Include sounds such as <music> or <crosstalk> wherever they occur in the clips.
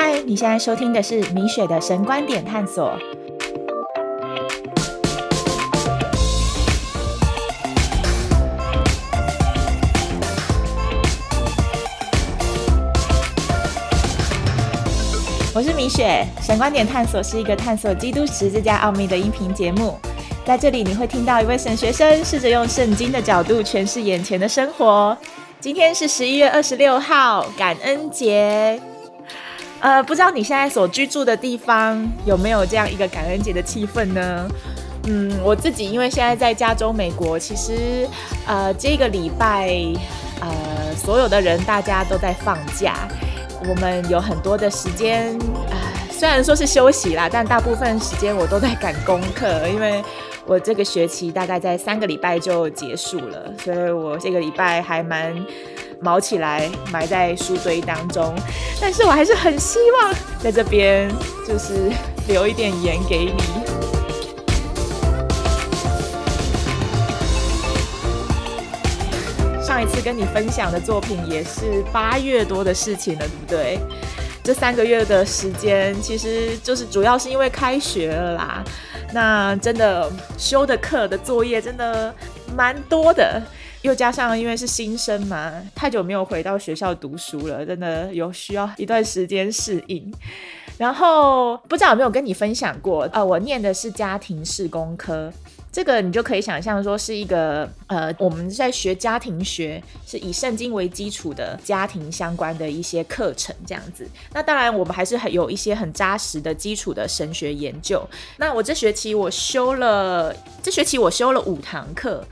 嗨，你现在收听的是米雪的神观点探索。我是米雪，神观点探索是一个探索基督十字架奥秘的音频节目。在这里，你会听到一位神学生试着用圣经的角度诠释眼前的生活。今天是十一月二十六号，感恩节。呃，不知道你现在所居住的地方有没有这样一个感恩节的气氛呢？嗯，我自己因为现在在加州，美国，其实呃这个礼拜呃所有的人大家都在放假。我们有很多的时间，啊，虽然说是休息啦，但大部分时间我都在赶功课，因为我这个学期大概在三个礼拜就结束了，所以我这个礼拜还蛮毛起来，埋在书堆当中。但是我还是很希望在这边就是留一点言给你。上一次跟你分享的作品也是八月多的事情了，对不对？这三个月的时间，其实就是主要是因为开学了啦。那真的修的课的作业真的蛮多的，又加上因为是新生嘛，太久没有回到学校读书了，真的有需要一段时间适应。然后不知道有没有跟你分享过？呃，我念的是家庭式工科。这个你就可以想象说是一个呃，我们在学家庭学，是以圣经为基础的家庭相关的一些课程这样子。那当然，我们还是很有一些很扎实的基础的神学研究。那我这学期我修了，这学期我修了五堂课，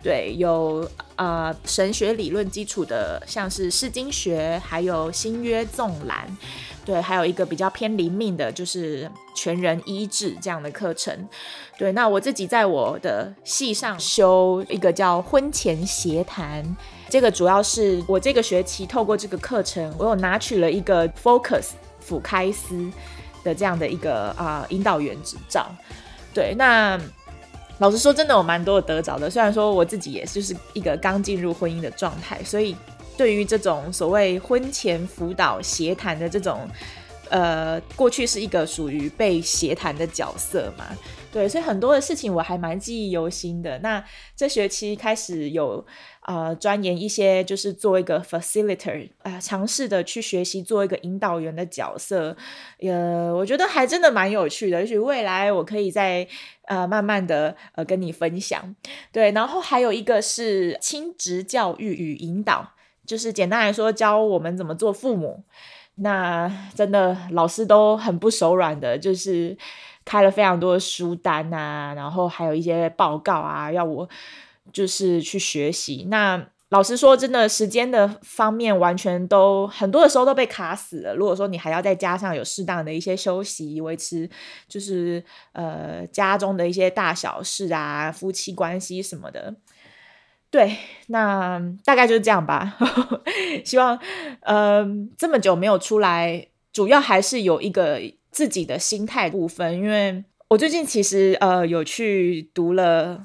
对，有呃神学理论基础的，像是释经学，还有新约纵览。对，还有一个比较偏灵命的，就是全人医治这样的课程。对，那我自己在我的系上修一个叫婚前协谈，这个主要是我这个学期透过这个课程，我有拿取了一个 Focus 辅开司的这样的一个啊引导员执照。对，那老实说，真的有蛮多得着的。虽然说我自己也就是一个刚进入婚姻的状态，所以。对于这种所谓婚前辅导协谈的这种，呃，过去是一个属于被协谈的角色嘛，对，所以很多的事情我还蛮记忆犹新的。那这学期开始有呃钻研一些，就是做一个 facilitator，啊，尝试的去学习做一个引导员的角色，呃，我觉得还真的蛮有趣的。也许未来我可以在呃慢慢的呃跟你分享。对，然后还有一个是亲职教育与引导。就是简单来说，教我们怎么做父母。那真的老师都很不手软的，就是开了非常多的书单啊，然后还有一些报告啊，要我就是去学习。那老实说，真的时间的方面完全都很多的时候都被卡死了。如果说你还要再加上有适当的一些休息，维持就是呃家中的一些大小事啊，夫妻关系什么的。对，那大概就是这样吧。<laughs> 希望，呃，这么久没有出来，主要还是有一个自己的心态部分。因为我最近其实呃有去读了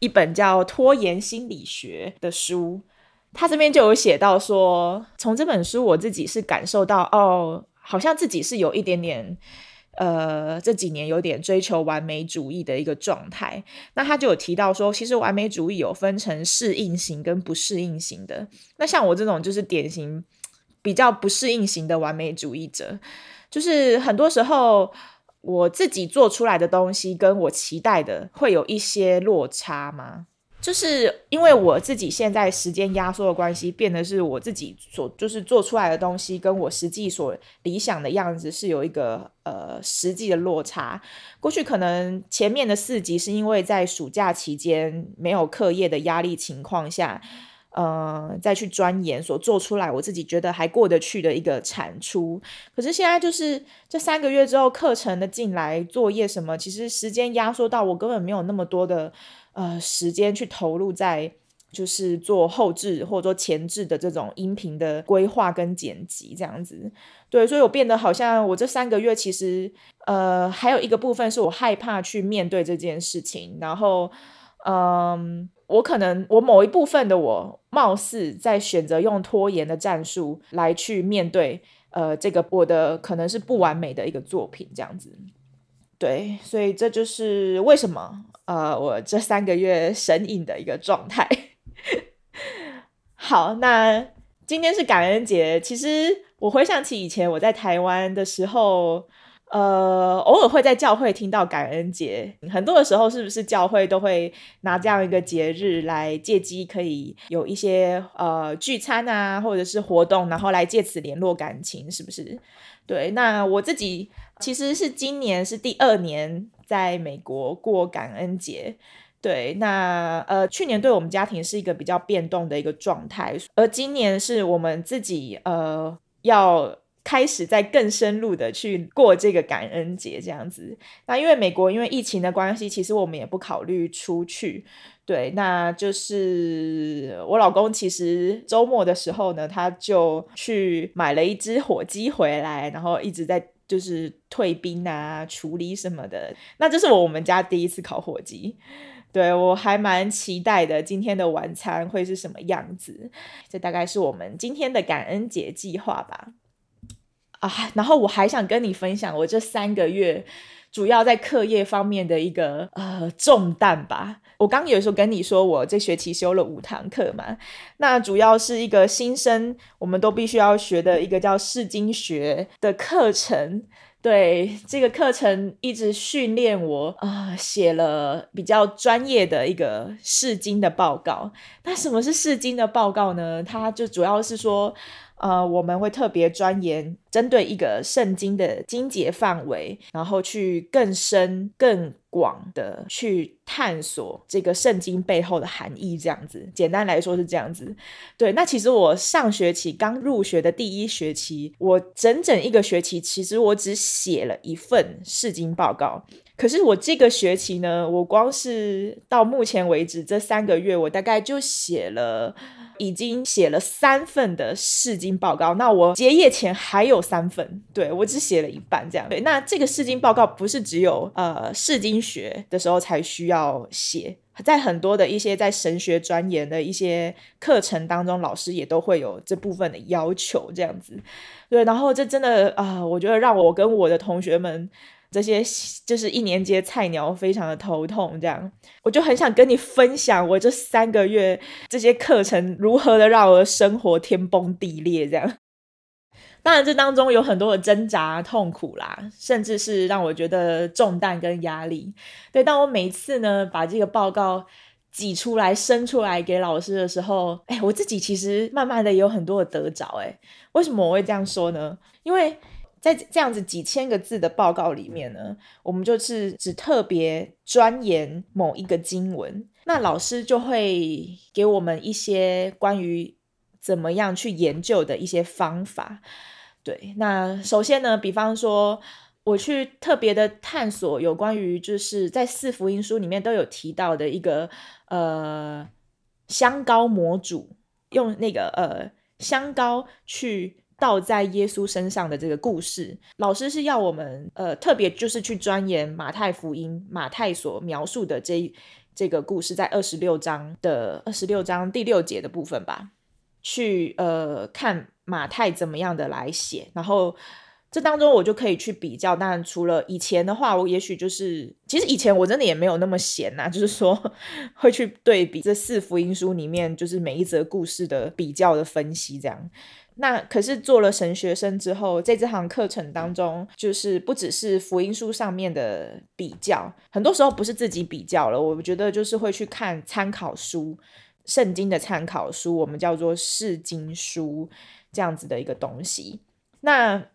一本叫《拖延心理学》的书，他这边就有写到说，从这本书我自己是感受到，哦，好像自己是有一点点。呃，这几年有点追求完美主义的一个状态，那他就有提到说，其实完美主义有分成适应型跟不适应型的。那像我这种就是典型比较不适应型的完美主义者，就是很多时候我自己做出来的东西跟我期待的会有一些落差吗？就是因为我自己现在时间压缩的关系，变得是我自己所就是做出来的东西，跟我实际所理想的样子是有一个呃实际的落差。过去可能前面的四集是因为在暑假期间没有课业的压力情况下，呃再去钻研所做出来，我自己觉得还过得去的一个产出。可是现在就是这三个月之后课程的进来作业什么，其实时间压缩到我根本没有那么多的。呃，时间去投入在就是做后置或者说前置的这种音频的规划跟剪辑这样子，对，所以我变得好像我这三个月其实呃还有一个部分是我害怕去面对这件事情，然后嗯，我可能我某一部分的我貌似在选择用拖延的战术来去面对呃，这个我的可能是不完美的一个作品这样子。对，所以这就是为什么呃，我这三个月神隐的一个状态。<laughs> 好，那今天是感恩节，其实我回想起以前我在台湾的时候。呃，偶尔会在教会听到感恩节，很多的时候是不是教会都会拿这样一个节日来借机可以有一些呃聚餐啊，或者是活动，然后来借此联络感情，是不是？对，那我自己其实是今年是第二年在美国过感恩节，对，那呃去年对我们家庭是一个比较变动的一个状态，而今年是我们自己呃要。开始在更深入的去过这个感恩节这样子，那因为美国因为疫情的关系，其实我们也不考虑出去。对，那就是我老公其实周末的时候呢，他就去买了一只火鸡回来，然后一直在就是退冰啊、处理什么的。那这是我们家第一次烤火鸡，对我还蛮期待的。今天的晚餐会是什么样子？这大概是我们今天的感恩节计划吧。啊，然后我还想跟你分享我这三个月主要在课业方面的一个呃重担吧。我刚有时候跟你说，我这学期修了五堂课嘛，那主要是一个新生我们都必须要学的一个叫释经学的课程。对这个课程一直训练我啊，写了比较专业的一个试经的报告。那什么是试经的报告呢？它就主要是说。呃，我们会特别钻研针对一个圣经的经节范围，然后去更深、更广的去探索这个圣经背后的含义。这样子，简单来说是这样子。对，那其实我上学期刚入学的第一学期，我整整一个学期，其实我只写了一份释经报告。可是我这个学期呢，我光是到目前为止这三个月，我大概就写了。已经写了三份的试经报告，那我结业前还有三份，对我只写了一半这样。对，那这个试经报告不是只有呃试经学的时候才需要写，在很多的一些在神学专研的一些课程当中，老师也都会有这部分的要求这样子。对，然后这真的啊，我觉得让我跟我的同学们。这些就是一年级的菜鸟，非常的头痛。这样，我就很想跟你分享我这三个月这些课程如何的让我的生活天崩地裂。这样，当然这当中有很多的挣扎、痛苦啦，甚至是让我觉得重担跟压力。对，当我每次呢把这个报告挤出来、生出来给老师的时候，哎，我自己其实慢慢的也有很多的得着。哎，为什么我会这样说呢？因为。在这样子几千个字的报告里面呢，我们就是只特别钻研某一个经文，那老师就会给我们一些关于怎么样去研究的一些方法。对，那首先呢，比方说我去特别的探索有关于就是在四福音书里面都有提到的一个呃香膏模组，用那个呃香膏去。倒在耶稣身上的这个故事，老师是要我们呃特别就是去钻研马太福音，马太所描述的这这个故事，在二十六章的二十六章第六节的部分吧，去呃看马太怎么样的来写，然后这当中我就可以去比较。当然，除了以前的话，我也许就是其实以前我真的也没有那么闲呐，就是说 <laughs> 会去对比这四福音书里面就是每一则故事的比较的分析这样。那可是做了神学生之后，在这堂课程当中，就是不只是福音书上面的比较，很多时候不是自己比较了。我觉得就是会去看参考书，圣经的参考书，我们叫做释经书这样子的一个东西。那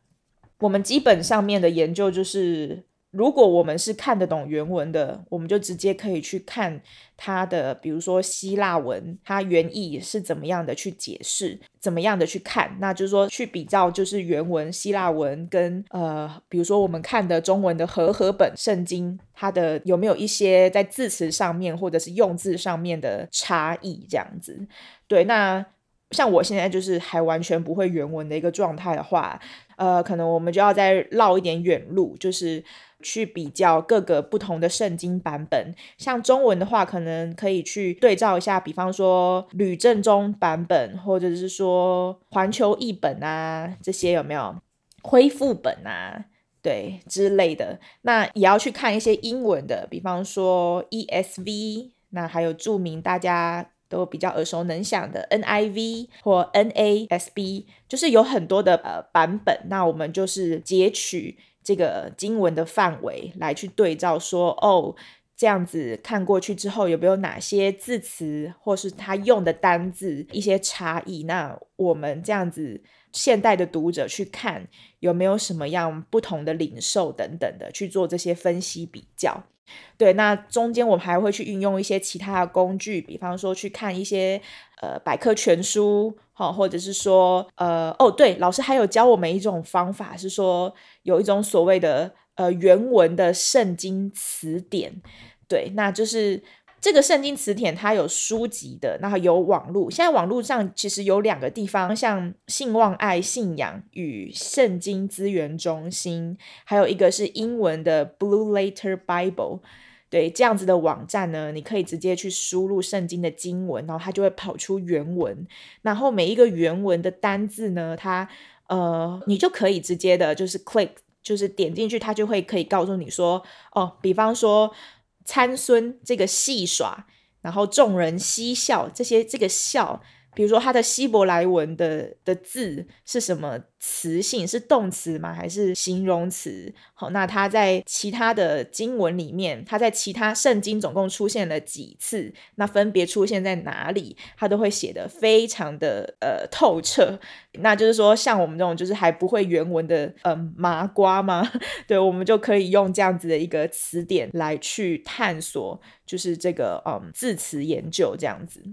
我们基本上面的研究就是。如果我们是看得懂原文的，我们就直接可以去看它的，比如说希腊文，它原意是怎么样的去解释，怎么样的去看，那就是说去比较，就是原文希腊文跟呃，比如说我们看的中文的和合本圣经，它的有没有一些在字词上面或者是用字上面的差异，这样子。对，那像我现在就是还完全不会原文的一个状态的话，呃，可能我们就要再绕一点远路，就是。去比较各个不同的圣经版本，像中文的话，可能可以去对照一下，比方说吕正中版本，或者是说环球译本啊，这些有没有？恢复本啊，对之类的。那也要去看一些英文的，比方说 ESV，那还有著名大家都比较耳熟能详的 NIV 或 NASB，就是有很多的呃版本。那我们就是截取这个经文的范围来去对照，说哦。这样子看过去之后，有没有哪些字词或是他用的单字一些差异？那我们这样子现代的读者去看，有没有什么样不同的领受等等的去做这些分析比较？对，那中间我们还会去运用一些其他的工具，比方说去看一些呃百科全书，好，或者是说呃哦对，老师还有教我们一种方法，是说有一种所谓的呃原文的圣经词典。对，那就是这个圣经词典，它有书籍的，然后有网络。现在网络上其实有两个地方，像信望爱信仰与圣经资源中心，还有一个是英文的 Blue Letter Bible。对，这样子的网站呢，你可以直接去输入圣经的经文，然后它就会跑出原文。然后每一个原文的单字呢，它呃，你就可以直接的，就是 click，就是点进去，它就会可以告诉你说，哦，比方说。参孙这个戏耍，然后众人嬉笑，这些这个笑。比如说，它的希伯来文的的字是什么词性？是动词吗？还是形容词？好，那它在其他的经文里面，它在其他圣经总共出现了几次？那分别出现在哪里？它都会写的非常的呃透彻。那就是说，像我们这种就是还不会原文的嗯麻瓜吗？<laughs> 对，我们就可以用这样子的一个词典来去探索，就是这个嗯字词研究这样子。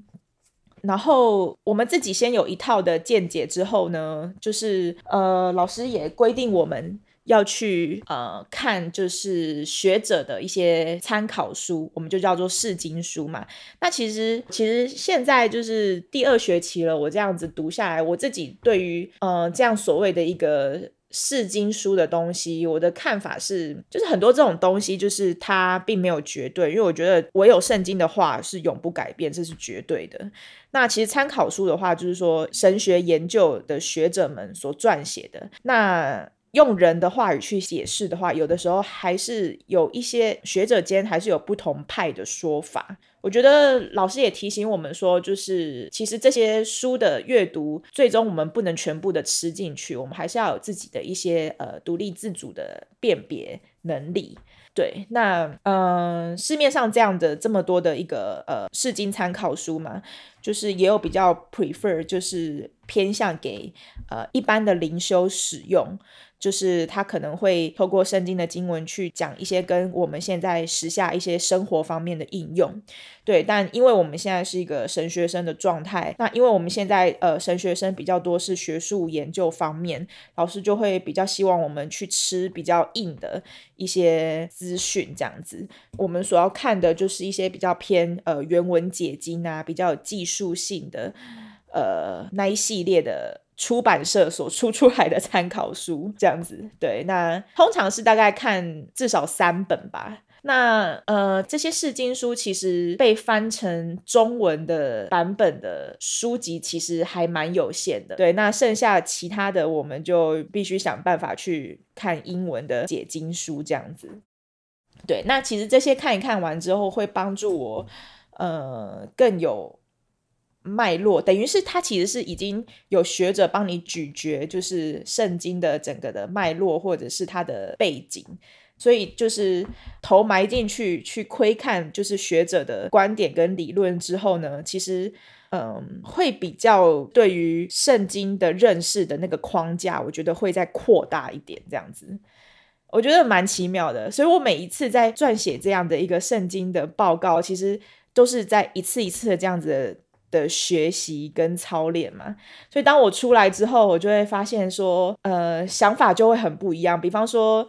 然后我们自己先有一套的见解之后呢，就是呃，老师也规定我们要去呃看，就是学者的一些参考书，我们就叫做试经书嘛。那其实其实现在就是第二学期了，我这样子读下来，我自己对于呃这样所谓的一个。试经书的东西，我的看法是，就是很多这种东西，就是它并没有绝对，因为我觉得唯有圣经的话是永不改变，这是绝对的。那其实参考书的话，就是说神学研究的学者们所撰写的，那用人的话语去解释的话，有的时候还是有一些学者间还是有不同派的说法。我觉得老师也提醒我们说，就是其实这些书的阅读，最终我们不能全部的吃进去，我们还是要有自己的一些呃独立自主的辨别能力。对，那嗯，市面上这样的这么多的一个呃试经参考书嘛，就是也有比较 prefer，就是偏向给呃一般的灵修使用。就是他可能会透过圣经的经文去讲一些跟我们现在时下一些生活方面的应用，对。但因为我们现在是一个神学生的状态，那因为我们现在呃神学生比较多是学术研究方面，老师就会比较希望我们去吃比较硬的一些资讯，这样子。我们所要看的就是一些比较偏呃原文解经啊，比较有技术性的呃那一系列的。出版社所出出来的参考书这样子，对，那通常是大概看至少三本吧。那呃，这些试经书其实被翻成中文的版本的书籍其实还蛮有限的。对，那剩下其他的我们就必须想办法去看英文的解经书这样子。对，那其实这些看一看完之后，会帮助我呃更有。脉络等于是它其实是已经有学者帮你咀嚼，就是圣经的整个的脉络或者是它的背景，所以就是头埋进去去窥看，就是学者的观点跟理论之后呢，其实嗯会比较对于圣经的认识的那个框架，我觉得会再扩大一点，这样子，我觉得蛮奇妙的。所以我每一次在撰写这样的一个圣经的报告，其实都是在一次一次的这样子。的学习跟操练嘛，所以当我出来之后，我就会发现说，呃，想法就会很不一样。比方说，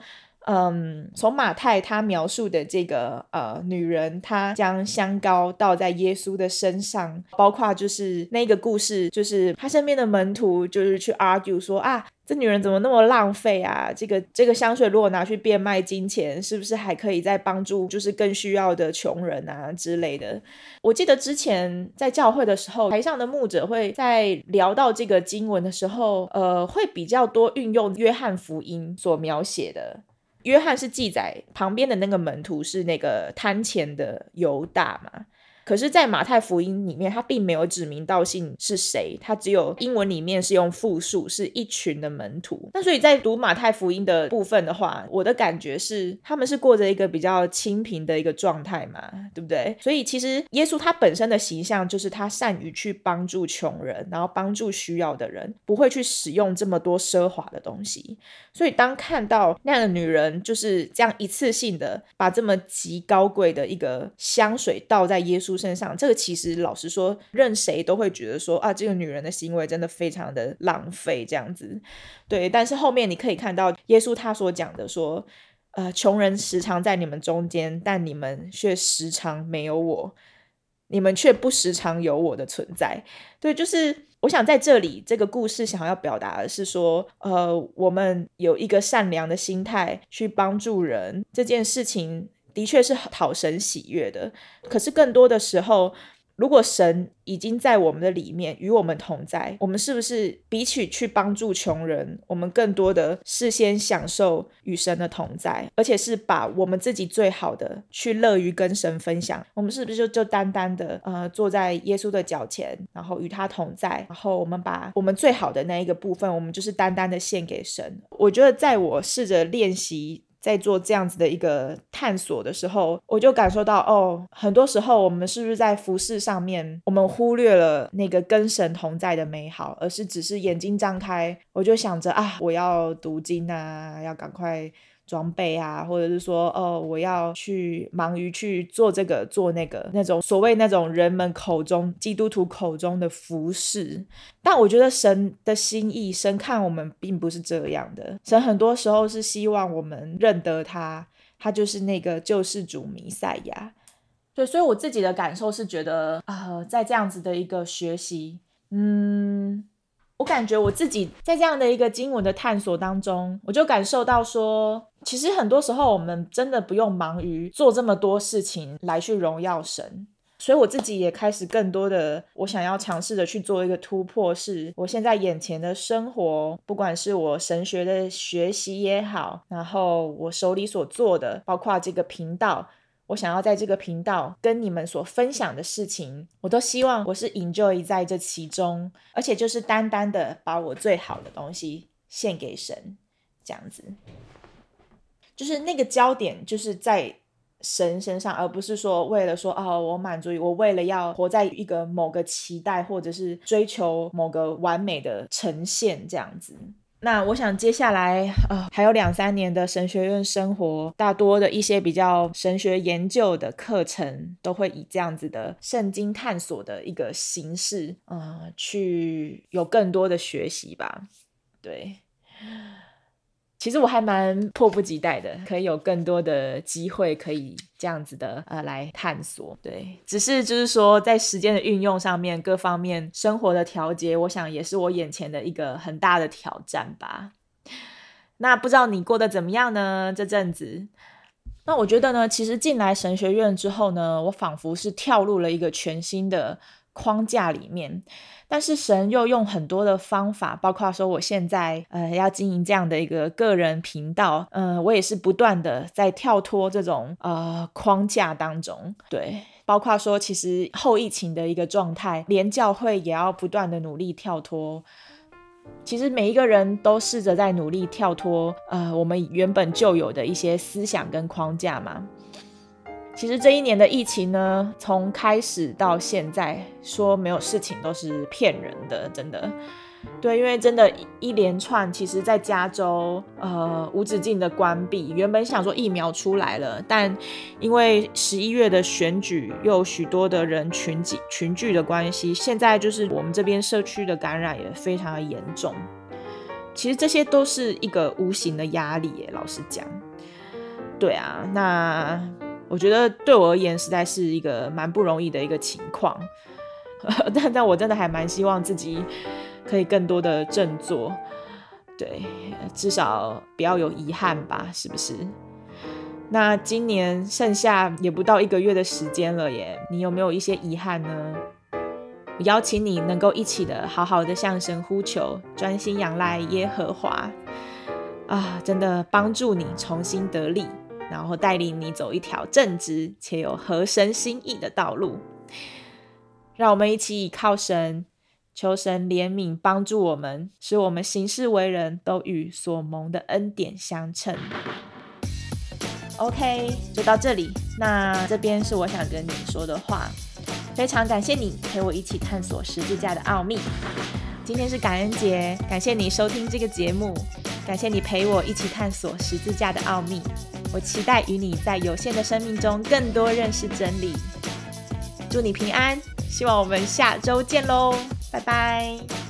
嗯，从马太他描述的这个呃女人，她将香膏倒在耶稣的身上，包括就是那个故事，就是他身边的门徒就是去 argue 说啊。这女人怎么那么浪费啊？这个这个香水如果拿去变卖金钱，是不是还可以再帮助就是更需要的穷人啊之类的？我记得之前在教会的时候，台上的牧者会在聊到这个经文的时候，呃，会比较多运用约翰福音所描写的。约翰是记载旁边的那个门徒是那个贪钱的犹大嘛？可是，在马太福音里面，他并没有指名道姓是谁，他只有英文里面是用复数，是一群的门徒。那所以在读马太福音的部分的话，我的感觉是，他们是过着一个比较清贫的一个状态嘛，对不对？所以其实耶稣他本身的形象就是他善于去帮助穷人，然后帮助需要的人，不会去使用这么多奢华的东西。所以当看到那样的女人就是这样一次性的把这么极高贵的一个香水倒在耶稣。身上，这个其实老实说，任谁都会觉得说啊，这个女人的行为真的非常的浪费，这样子。对，但是后面你可以看到耶稣他所讲的说，呃，穷人时常在你们中间，但你们却时常没有我，你们却不时常有我的存在。对，就是我想在这里这个故事想要表达的是说，呃，我们有一个善良的心态去帮助人这件事情。的确是讨神喜悦的，可是更多的时候，如果神已经在我们的里面与我们同在，我们是不是比起去帮助穷人，我们更多的事先享受与神的同在，而且是把我们自己最好的去乐于跟神分享？我们是不是就就单单的呃坐在耶稣的脚前，然后与他同在，然后我们把我们最好的那一个部分，我们就是单单的献给神？我觉得在我试着练习。在做这样子的一个探索的时候，我就感受到哦，很多时候我们是不是在服饰上面，我们忽略了那个跟神同在的美好，而是只是眼睛张开，我就想着啊，我要读经啊，要赶快。装备啊，或者是说，哦，我要去忙于去做这个做那个，那种所谓那种人们口中基督徒口中的服饰。但我觉得神的心意，神看我们并不是这样的。神很多时候是希望我们认得他，他就是那个救世主弥赛亚。对，所以我自己的感受是觉得，呃，在这样子的一个学习，嗯。我感觉我自己在这样的一个经文的探索当中，我就感受到说，其实很多时候我们真的不用忙于做这么多事情来去荣耀神。所以我自己也开始更多的，我想要尝试的去做一个突破，是我现在眼前的生活，不管是我神学的学习也好，然后我手里所做的，包括这个频道。我想要在这个频道跟你们所分享的事情，我都希望我是 enjoy 在这其中，而且就是单单的把我最好的东西献给神，这样子，就是那个焦点就是在神身上，而不是说为了说哦，我满足于我为了要活在一个某个期待，或者是追求某个完美的呈现这样子。那我想接下来呃还有两三年的神学院生活，大多的一些比较神学研究的课程，都会以这样子的圣经探索的一个形式，呃，去有更多的学习吧，对。其实我还蛮迫不及待的，可以有更多的机会，可以这样子的呃来探索。对，只是就是说在时间的运用上面，各方面生活的调节，我想也是我眼前的一个很大的挑战吧。那不知道你过得怎么样呢？这阵子，那我觉得呢，其实进来神学院之后呢，我仿佛是跳入了一个全新的框架里面。但是神又用很多的方法，包括说我现在呃要经营这样的一个个人频道，嗯，我也是不断的在跳脱这种呃框架当中，对，包括说其实后疫情的一个状态，连教会也要不断的努力跳脱，其实每一个人都试着在努力跳脱呃我们原本就有的一些思想跟框架嘛。其实这一年的疫情呢，从开始到现在，说没有事情都是骗人的，真的。对，因为真的，一连串，其实在加州，呃，无止境的关闭。原本想说疫苗出来了，但因为十一月的选举，又有许多的人群集群聚的关系，现在就是我们这边社区的感染也非常的严重。其实这些都是一个无形的压力，耶，老实讲。对啊，那我觉得对我而言，实在是一个蛮不容易的一个情况。但但我真的还蛮希望自己可以更多的振作，对，至少不要有遗憾吧，是不是？那今年剩下也不到一个月的时间了耶，你有没有一些遗憾呢？我邀请你能够一起的好好的向神呼求，专心仰赖耶和华啊，真的帮助你重新得力，然后带领你走一条正直且有合神心意的道路。让我们一起倚靠神，求神怜悯帮助我们，使我们行事为人都与所蒙的恩典相称。OK，就到这里。那这边是我想跟你说的话。非常感谢你陪我一起探索十字架的奥秘。今天是感恩节，感谢你收听这个节目，感谢你陪我一起探索十字架的奥秘。我期待与你在有限的生命中更多认识真理。祝你平安，希望我们下周见喽，拜拜。